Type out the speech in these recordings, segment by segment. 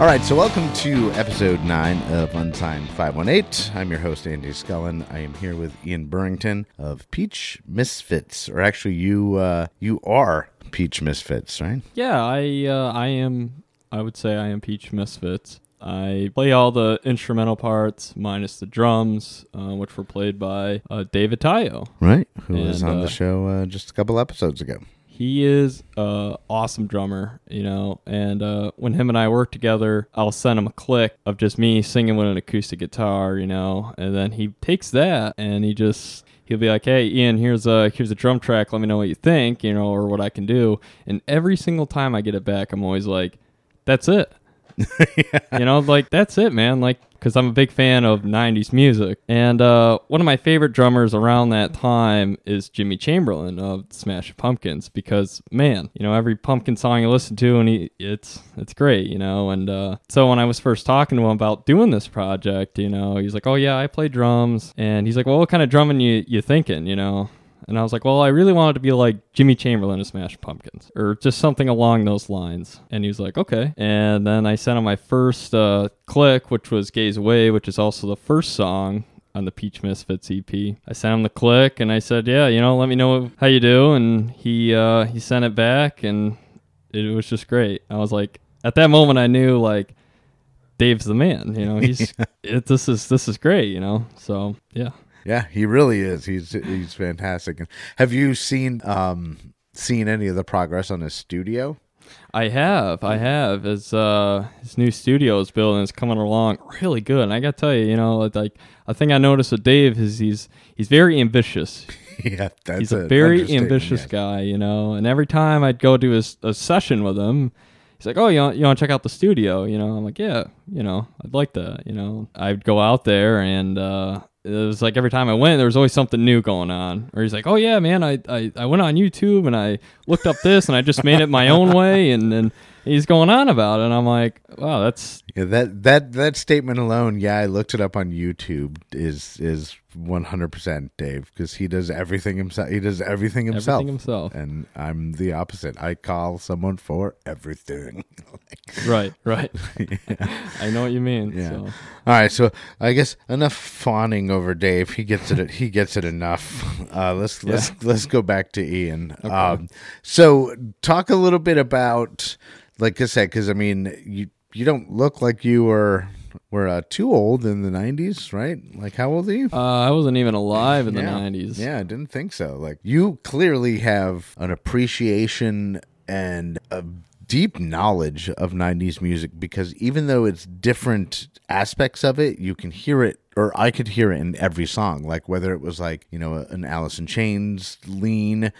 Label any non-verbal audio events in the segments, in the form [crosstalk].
All right, so welcome to episode 9 of Unsigned 518. I'm your host, Andy Scullin. I am here with Ian Burrington of Peach Misfits, or actually, you uh, you are Peach Misfits, right? Yeah, I uh, I am. I would say I am Peach Misfits. I play all the instrumental parts minus the drums, uh, which were played by uh, David Tayo. Right, who was on uh, the show uh, just a couple episodes ago. He is a awesome drummer, you know. And uh, when him and I work together, I'll send him a click of just me singing with an acoustic guitar, you know. And then he takes that and he just he'll be like, "Hey, Ian, here's a here's a drum track. Let me know what you think, you know, or what I can do." And every single time I get it back, I'm always like, "That's it." [laughs] You know, like that's it, man. Like, because I'm a big fan of '90s music, and uh, one of my favorite drummers around that time is Jimmy Chamberlin of Smashing Pumpkins. Because man, you know, every Pumpkin song you listen to, and he, it's it's great, you know. And uh, so when I was first talking to him about doing this project, you know, he's like, "Oh yeah, I play drums," and he's like, "Well, what kind of drumming you you thinking?" You know. And I was like, well, I really wanted to be like Jimmy Chamberlin of Smashing Pumpkins or just something along those lines. And he was like, okay. And then I sent him my first uh, click, which was Gaze Away, which is also the first song on the Peach Misfits EP. I sent him the click and I said, yeah, you know, let me know how you do. And he, uh, he sent it back and it was just great. I was like, at that moment, I knew like, Dave's the man, you know. He's [laughs] it, this is this is great, you know. So yeah, Yeah, he really is. He's he's fantastic. Have you seen um seen any of the progress on his studio? I have, I have. His uh, his new studio is building. It's coming along really good. And I gotta tell you, you know, like a thing I noticed with Dave is he's he's very ambitious. [laughs] yeah, that's he's a very ambitious yes. guy, you know. And every time I'd go to his a session with him, he's like, "Oh, you want, you want to check out the studio?" You know, I'm like, "Yeah, you know, I'd like that." You know, I'd go out there and. uh it was like every time I went, there was always something new going on. Or he's like, "Oh yeah, man, I, I, I went on YouTube and I looked up this and I just made it my own way." And and he's going on about it. And I'm like, "Wow, that's Yeah, that that that statement alone, yeah, I looked it up on YouTube. Is is one hundred percent Dave because he does everything himself. He does everything himself. everything himself." And I'm the opposite. I call someone for everything. [laughs] Right, right. [laughs] [laughs] I know what you mean. Yeah. So. All right, so I guess enough fawning over Dave. He gets it. He gets it enough. [laughs] Uh, let's let's let's go back to Ian. Um, so talk a little bit about, like I said, because I mean, you you don't look like you were were uh, too old in the '90s, right? Like how old are you? Uh, I wasn't even alive in the 90s. Yeah, I didn't think so. Like you clearly have an appreciation and a deep knowledge of 90s music because even though it's different aspects of it, you can hear it or I could hear it in every song, like whether it was like, you know, an Alice in Chains lean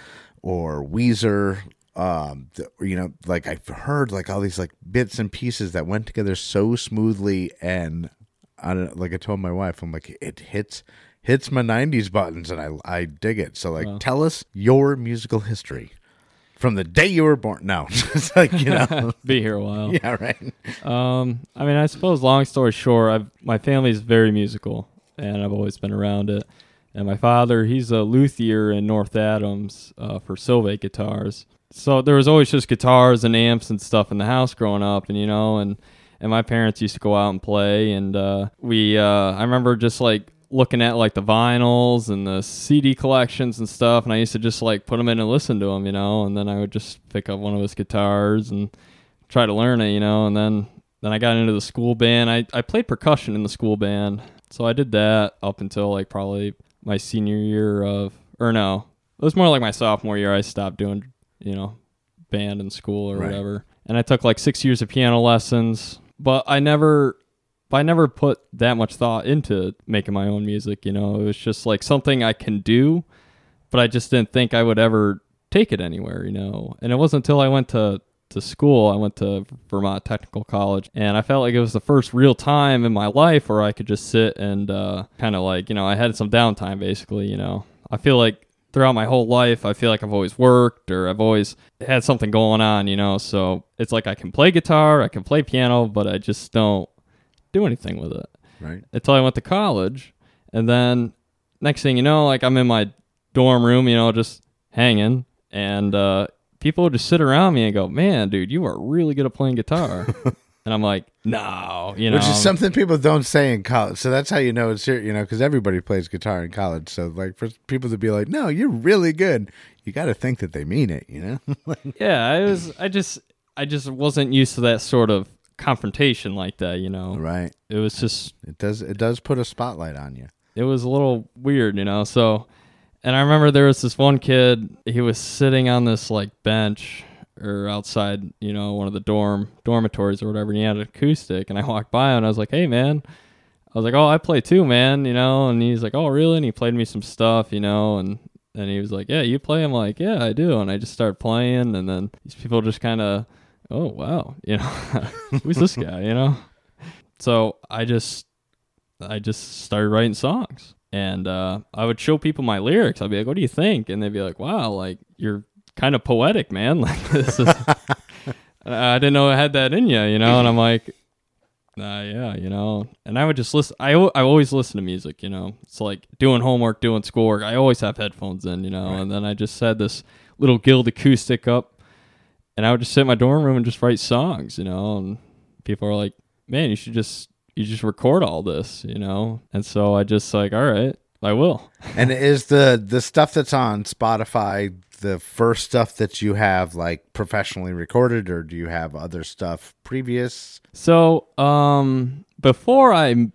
or Weezer um you know like i've heard like all these like bits and pieces that went together so smoothly and I don't like I told my wife, I'm like, it hits hits my '90s buttons, and I I dig it. So like, tell us your musical history from the day you were born. No, [laughs] it's like you know, [laughs] Be here a while. yeah, right. Um, I mean, I suppose long story short, I've, my family's very musical, and I've always been around it. And my father, he's a luthier in North Adams uh, for Silvate guitars. So there was always just guitars and amps and stuff in the house growing up, and you know, and and my parents used to go out and play, and uh, we, uh, I remember just like looking at like the vinyls and the CD collections and stuff, and I used to just like put them in and listen to them, you know, and then I would just pick up one of his guitars and try to learn it, you know, and then then I got into the school band. I, I played percussion in the school band. So I did that up until like probably my senior year of or no. It was more like my sophomore year I stopped doing, you know, band in school or Right. whatever. And I took like 6 years of piano lessons, but I never but I never put that much thought into making my own music, you know. It was just like something I can do, but I just didn't think I would ever take it anywhere, you know. And it wasn't until I went to to school, I went to Vermont Technical College, and I felt like it was the first real time in my life where I could just sit and uh, kind of like, you know, I had some downtime basically, you know. I feel like throughout my whole life, I feel like I've always worked or I've always had something going on, you know. So it's like I can play guitar, I can play piano, but I just don't do anything with it Right. until I went to college. And then next thing you know, like I'm in my dorm room, you know, just hanging, and uh, people would just sit around me and go, "Man, dude, you are really good at playing guitar." [laughs] And I'm like, no, you know, Which is something people don't say in college. So that's how you know it's serious, you know, because everybody plays guitar in college. So, like, for people to be like, no, you're really good, you got to think that they mean it, you know? [laughs] yeah, I was, I just, I just wasn't used to that sort of confrontation like that, you know. right. It was just, It does, it does put a spotlight on you. it was a little weird, you know. So, and I remember there was this one kid. He was sitting on this like bench or outside, you know, one of the dorm dormitories or whatever. And he had an acoustic, and I walked by and I was like, "Hey, man." I was like, "Oh, I play too, man," you know. And he's like, "Oh, really?" And he played me some stuff, you know, and and he was like, "Yeah, you play?" I'm like, "Yeah, I do." And I just started playing, and then these people just kind of, "Oh, wow," you know, [laughs] who's this guy, you know? So I just I just started writing songs. And uh, I would show people my lyrics. I'd be like, "What do you think?" And they'd be like, "Wow, like you're kind of poetic, man. [laughs] Like this is." I didn't know I had that in you, you know. And I'm like, uh, "Yeah, you know." And I would just listen. I I always listen to music, you know. It's like doing homework, doing schoolwork. I always have headphones in, you know. And then I just had this little Guild acoustic up, and I would just sit in my dorm room and just write songs, you know. And people are like, "Man, you should just." you just record all this, you know? And so I just like, all right, I will. [laughs] and is the the stuff that's on Spotify the first stuff that you have like professionally recorded, or do you have other stuff previous? So, um, before I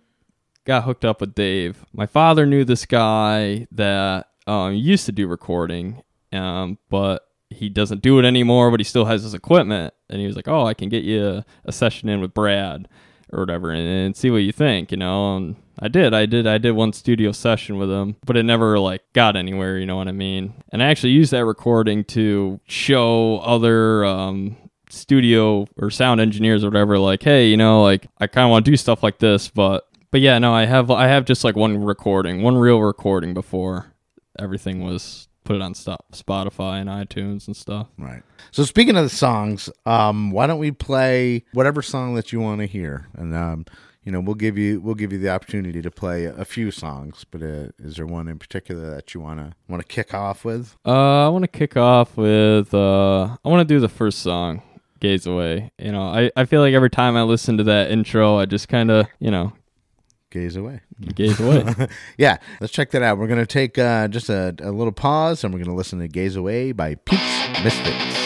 got hooked up with Dave, my father knew this guy that um, used to do recording, um, but he doesn't do it anymore, but he still has his equipment. And he was like, oh, I can get you a, session in with Brad or whatever and, and see what you think, you know? And I did. I did. I did one studio session with him, but it never like got anywhere. You know what I mean? And I actually used that recording to show other um, studio or sound engineers or whatever. Like, hey, you know, like I kind of want to do stuff like this, but but yeah, no, I have I have just like one recording, one real recording before everything was put it on Spotify and iTunes and stuff. Right. So speaking of the songs, um, why don't we play whatever song that you want to hear, and um, you know, we'll give you we'll give you the opportunity to play a few songs. But uh, is there one in particular that you wanna want to kick off with? Uh, I want to kick off with uh, I want to do the first song, "Gaze Away." You know, I I feel like every time I listen to that intro, I just kind of you know Gaze away. gaze away. [laughs] yeah, let's check that out. We're gonna take uh, just a, a little pause, and we're gonna listen to "Gaze Away" by Peach Misfits.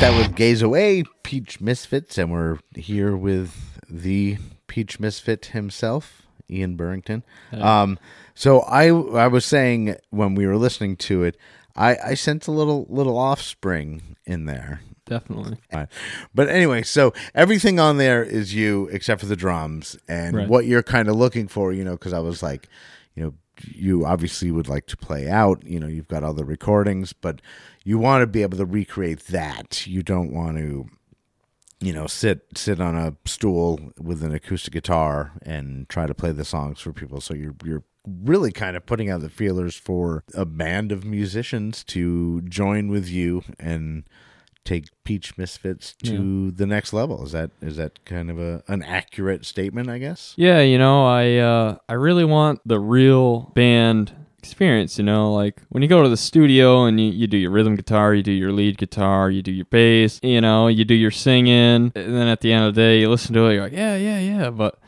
That was Gaze Away, Peach Misfits, and we're here with the Peach Misfit himself, Ian Burrington. Um, so I I was saying when we were listening to it, I, I sent a little little offspring in there. Definitely. Uh, But anyway, so everything on there is you except for the drums and Right. what you're kind of looking for, you know, because I was like, you know, you obviously would like to play out, you know, you've got all the recordings, but you want to be able to recreate that. You don't want to, you know, sit sit on a stool with an acoustic guitar and try to play the songs for people. So you're you're really kind of putting out the feelers for a band of musicians to join with you and take Peach Misfits to the next level. Is that is that kind of a an accurate statement? I guess. Yeah, you know, I uh, I really want the real band experience. You know, like when you go to the studio and you, you do your rhythm guitar, you do your lead guitar, you do your bass. You know, you do your singing, and then at the end of the day, you listen to it. You're like, yeah, yeah, yeah. But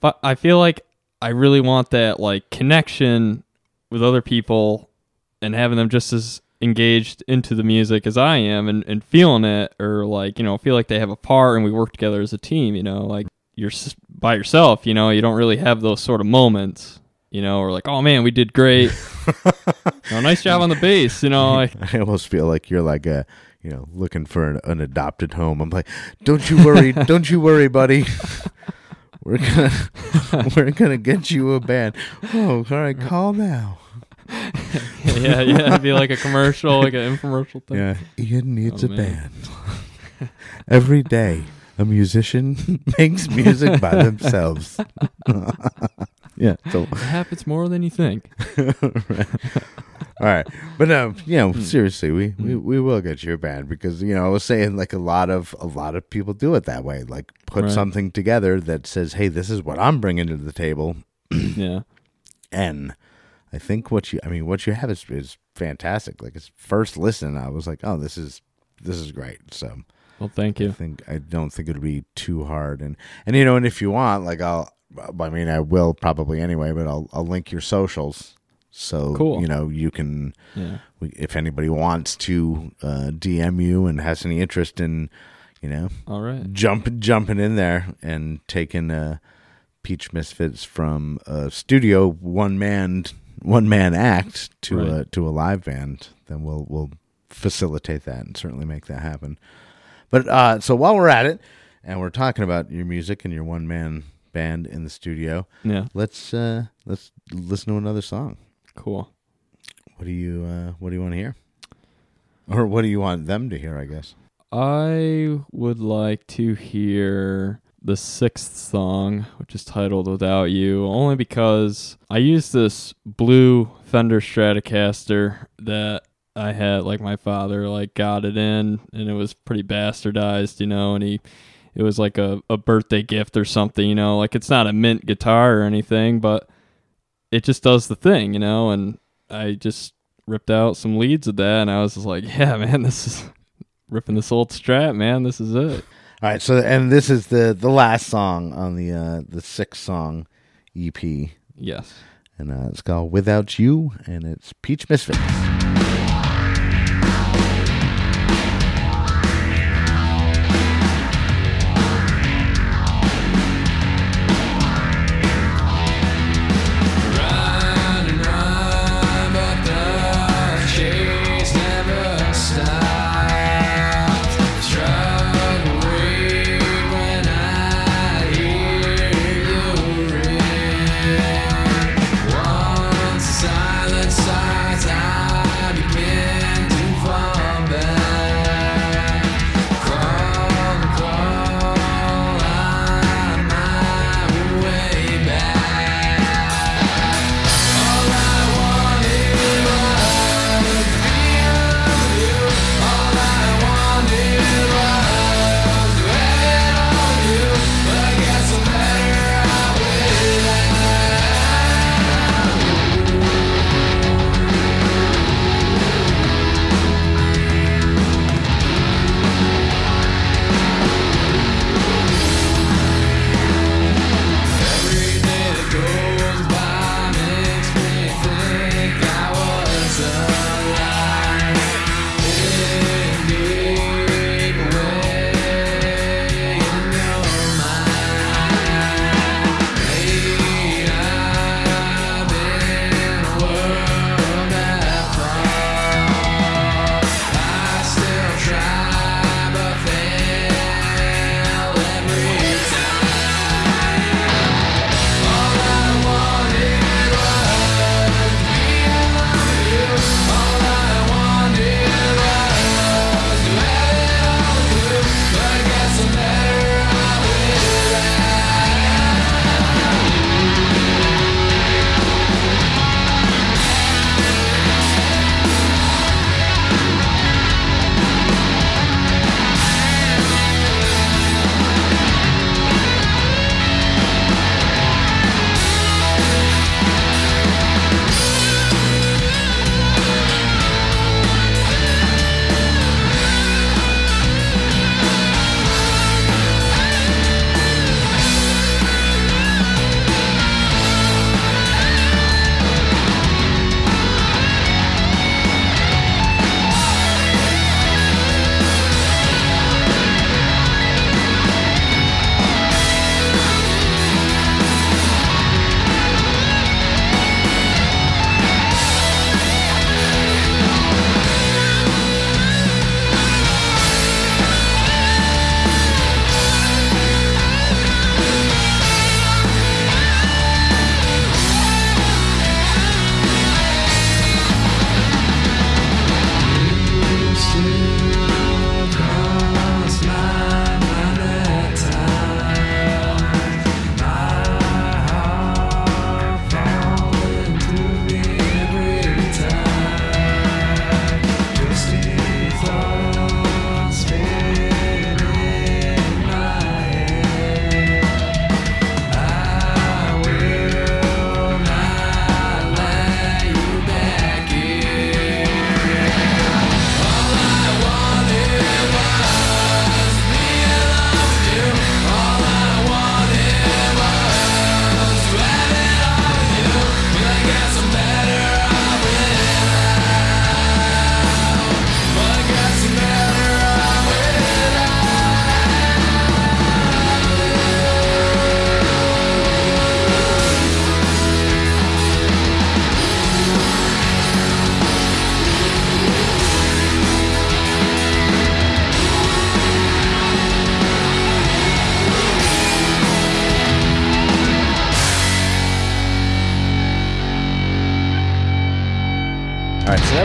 but I feel like I really want that like connection with other people and having them just as engaged into the music as I am and, and feeling it or like, you know, feel like they have a part and we work together as a team, you know, like you're by yourself, you know, you don't really have those sort of moments, you know, or like, oh man, we did great. [laughs] You know, nice job on the bass, you know, like, [laughs] I almost feel like you're like a you know looking for an, an adopted home. I'm like, don't you worry, [laughs] don't you worry, buddy. We're gonna we're gonna get you a band. Oh, all right, call down. Yeah, yeah, it'd be like a commercial, like an infomercial thing. Yeah, Ian needs Oh, a man. band. Every day, a musician [laughs] makes music by [laughs] themselves. [laughs] yeah. So, It happens more than you think. all right, but um, you know, Hmm. seriously, we, we we will get you a band because you know I was saying like a lot of a lot of people do it that way, like put Right. something together that says, hey, this is what I'm bringing to the table, Yeah. [clears throat] and I think what you, I mean, what you have is is fantastic. Like it's first listen, I was like, oh, this is this is great. So. Well, thank you. I think I don't think it'd be too hard, and and you know, and if you want, like I'll, I mean, I will probably anyway, but I'll I'll link your socials, so Cool. you know you can, Yeah. we- if anybody wants to uh, DM you and has any interest in, you know, All right. jump jumping in there and taking uh, Peach Misfits from a studio one man one man act to a to a live band, then we'll we'll facilitate that and certainly make that happen. But uh, so while we're at it, and we're talking about your music and your one man band in the studio, Yeah. let's uh, let's listen to another song. Cool. What do you uh, what do you want to hear, or what do you want them to hear? I guess. I would like to hear the sixth song, which is titled Without You, only because I used this blue Fender Stratocaster that I had, like my father, like got it in, and it was pretty bastardized, you know, and he, it was like a, a birthday gift or something, you know, like it's not a mint guitar or anything, but it just does the thing, you know, and I just ripped out some leads of that, and I was just like, [laughs] yeah, man, this is [laughs] ripping this old strat, man. This is it. All right, so and this is the the last song on the uh, the six song EP, Yes. and uh, it's called "Without You," and it's Peach Misfits.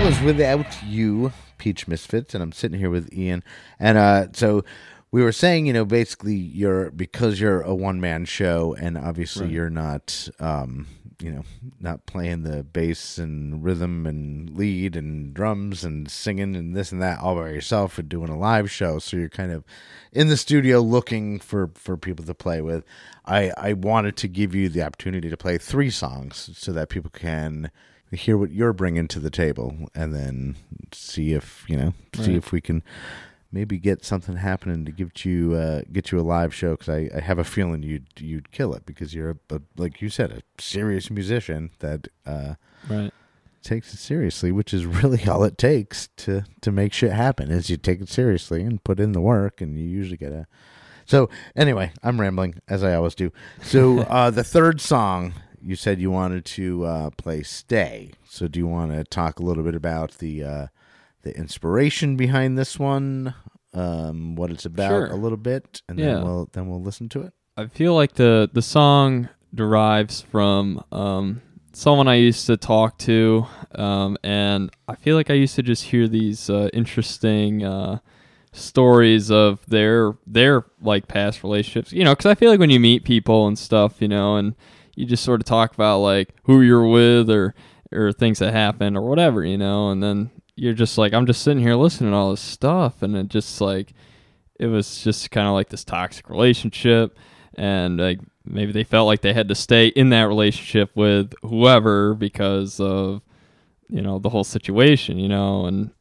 Was without you, Peach Misfits, and I'm sitting here with Ian. And uh, so we were saying, you know, basically you're because you're a one man show, and obviously Right. you're not, um, you know, not playing the bass and rhythm and lead and drums and singing and this and that all by yourself and doing a live show. So you're kind of in the studio looking for for people to play with. I I wanted to give you the opportunity to play three songs so that people can hear what you're bringing to the table and then see if you know see if we can maybe get something happening to get you uh, get you a live show because I, I have a feeling you'd you'd kill it because you're a, a like you said a serious musician that uh, Right. takes it seriously which is really [laughs] all it takes to to make shit happen is you take it seriously and put in the work and you usually get a so anyway I'm rambling as I always do so [laughs] uh, the third song you said you wanted to uh, play stay so do you want to talk a little bit about the uh, the inspiration behind this one um, what it's about Sure. a little bit and Yeah. then we'll then we'll listen to it I feel like the the song derives from um, someone I used to talk to, um, and I feel like I used to just hear these uh, interesting uh, stories of their their like past relationships. You know, because I feel like when you meet people and stuff, you know, and you just sort of talk about like who you're with or or things that happened or whatever, you know, and then you're just like I'm just sitting here listening to all this stuff, and it just like it was just kind of like this toxic relationship and like maybe they felt like they had to stay in that relationship with whoever because of you know the whole situation you know and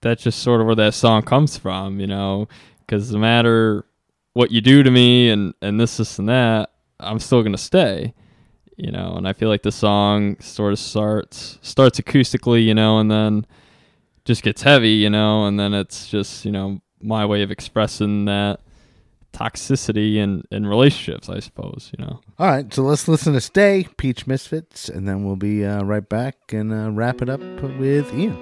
that's just sort of where that song comes from you know because no matter what you do to me and and this this and that i'm still gonna stay you know and i feel like the song sort of starts starts acoustically you know and then just gets heavy you know and then it's just you know my way of expressing that toxicity in in relationships i suppose you know All right, so let's listen to Stay, Peach Misfits, and then we'll be uh, right back and uh, wrap it up with Ian.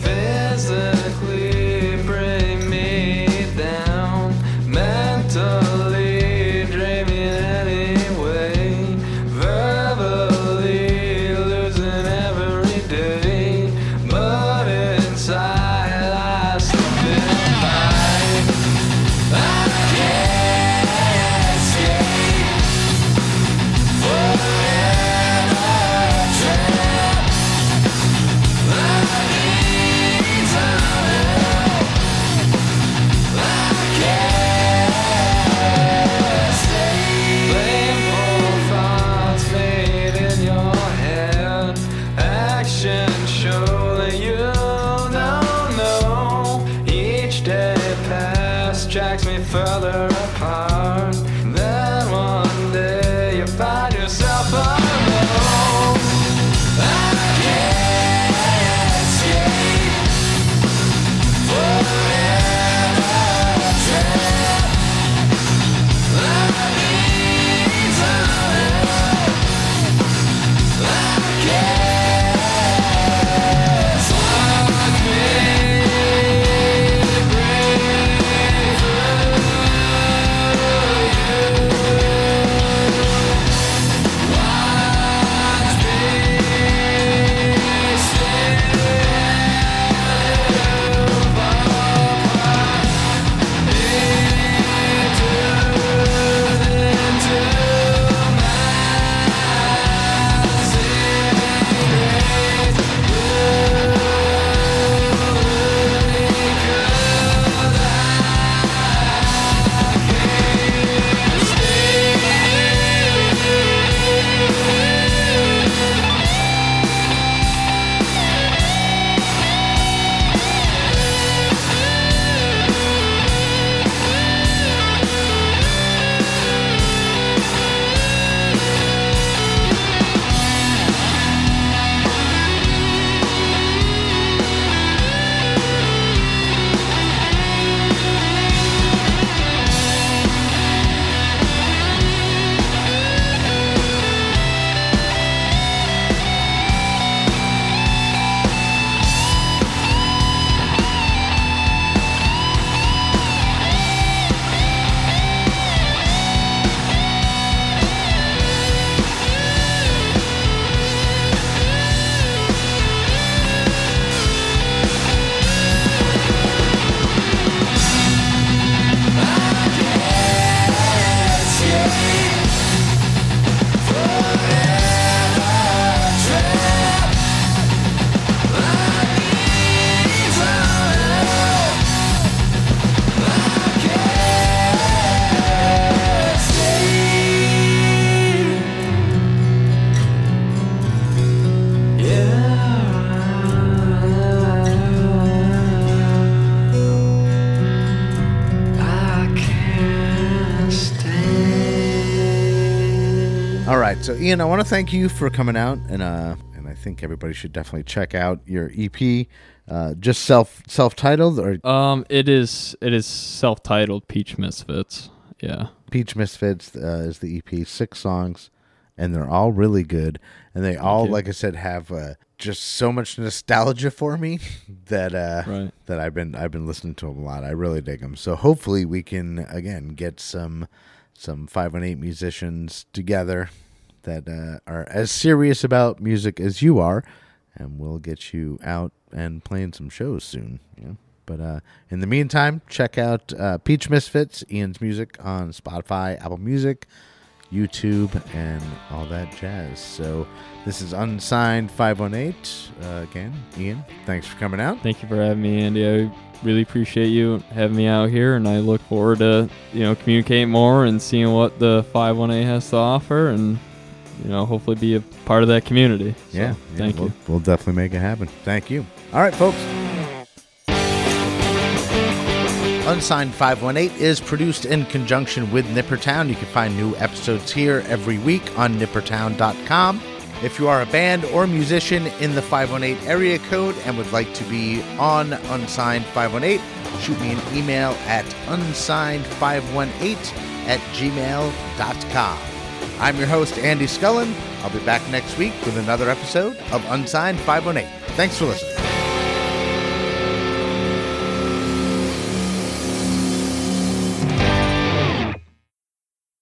Physically Ah. Right, so Ian, I want to thank you for coming out, and uh, and I think everybody should definitely check out your EP, uh, just self self titled or Um, it is it is self-titled Peach Misfits. Yeah. Peach Misfits uh, is the EP, six songs, and they're all really good, and they all, like I said, have uh, just so much nostalgia for me [laughs] that uh, Right. that I've been I've been listening to them a lot. I really dig them. So hopefully we can again get some some eight musicians together that uh, are as serious about music as you are, and we'll get you out and playing some shows soon. Know? But uh, in the meantime, check out uh, Peach Misfits, Ian's music on Spotify, Apple Music, YouTube, and all that jazz. So this is Unsigned 518. Uh, again, Ian, thanks for coming out. Thank you for having me, Andy. I really appreciate you having me out here, and I look forward to you know communicating more and seeing what the 518 has to offer, and you know hopefully be a part of that community. So, yeah, thank we'll, you. We'll definitely make it happen. Thank you. All right, folks. Unsigned 518 is produced in conjunction with Nippertown. You can find new episodes here every week on nippertown.com. If you are a band or musician in the 518 area code and would like to be on Unsigned 518, shoot me an email at unsigned518 at gmail.com. I'm your host, Andy Scullin. I'll be back next week with another episode of Unsigned 518. Thanks for listening.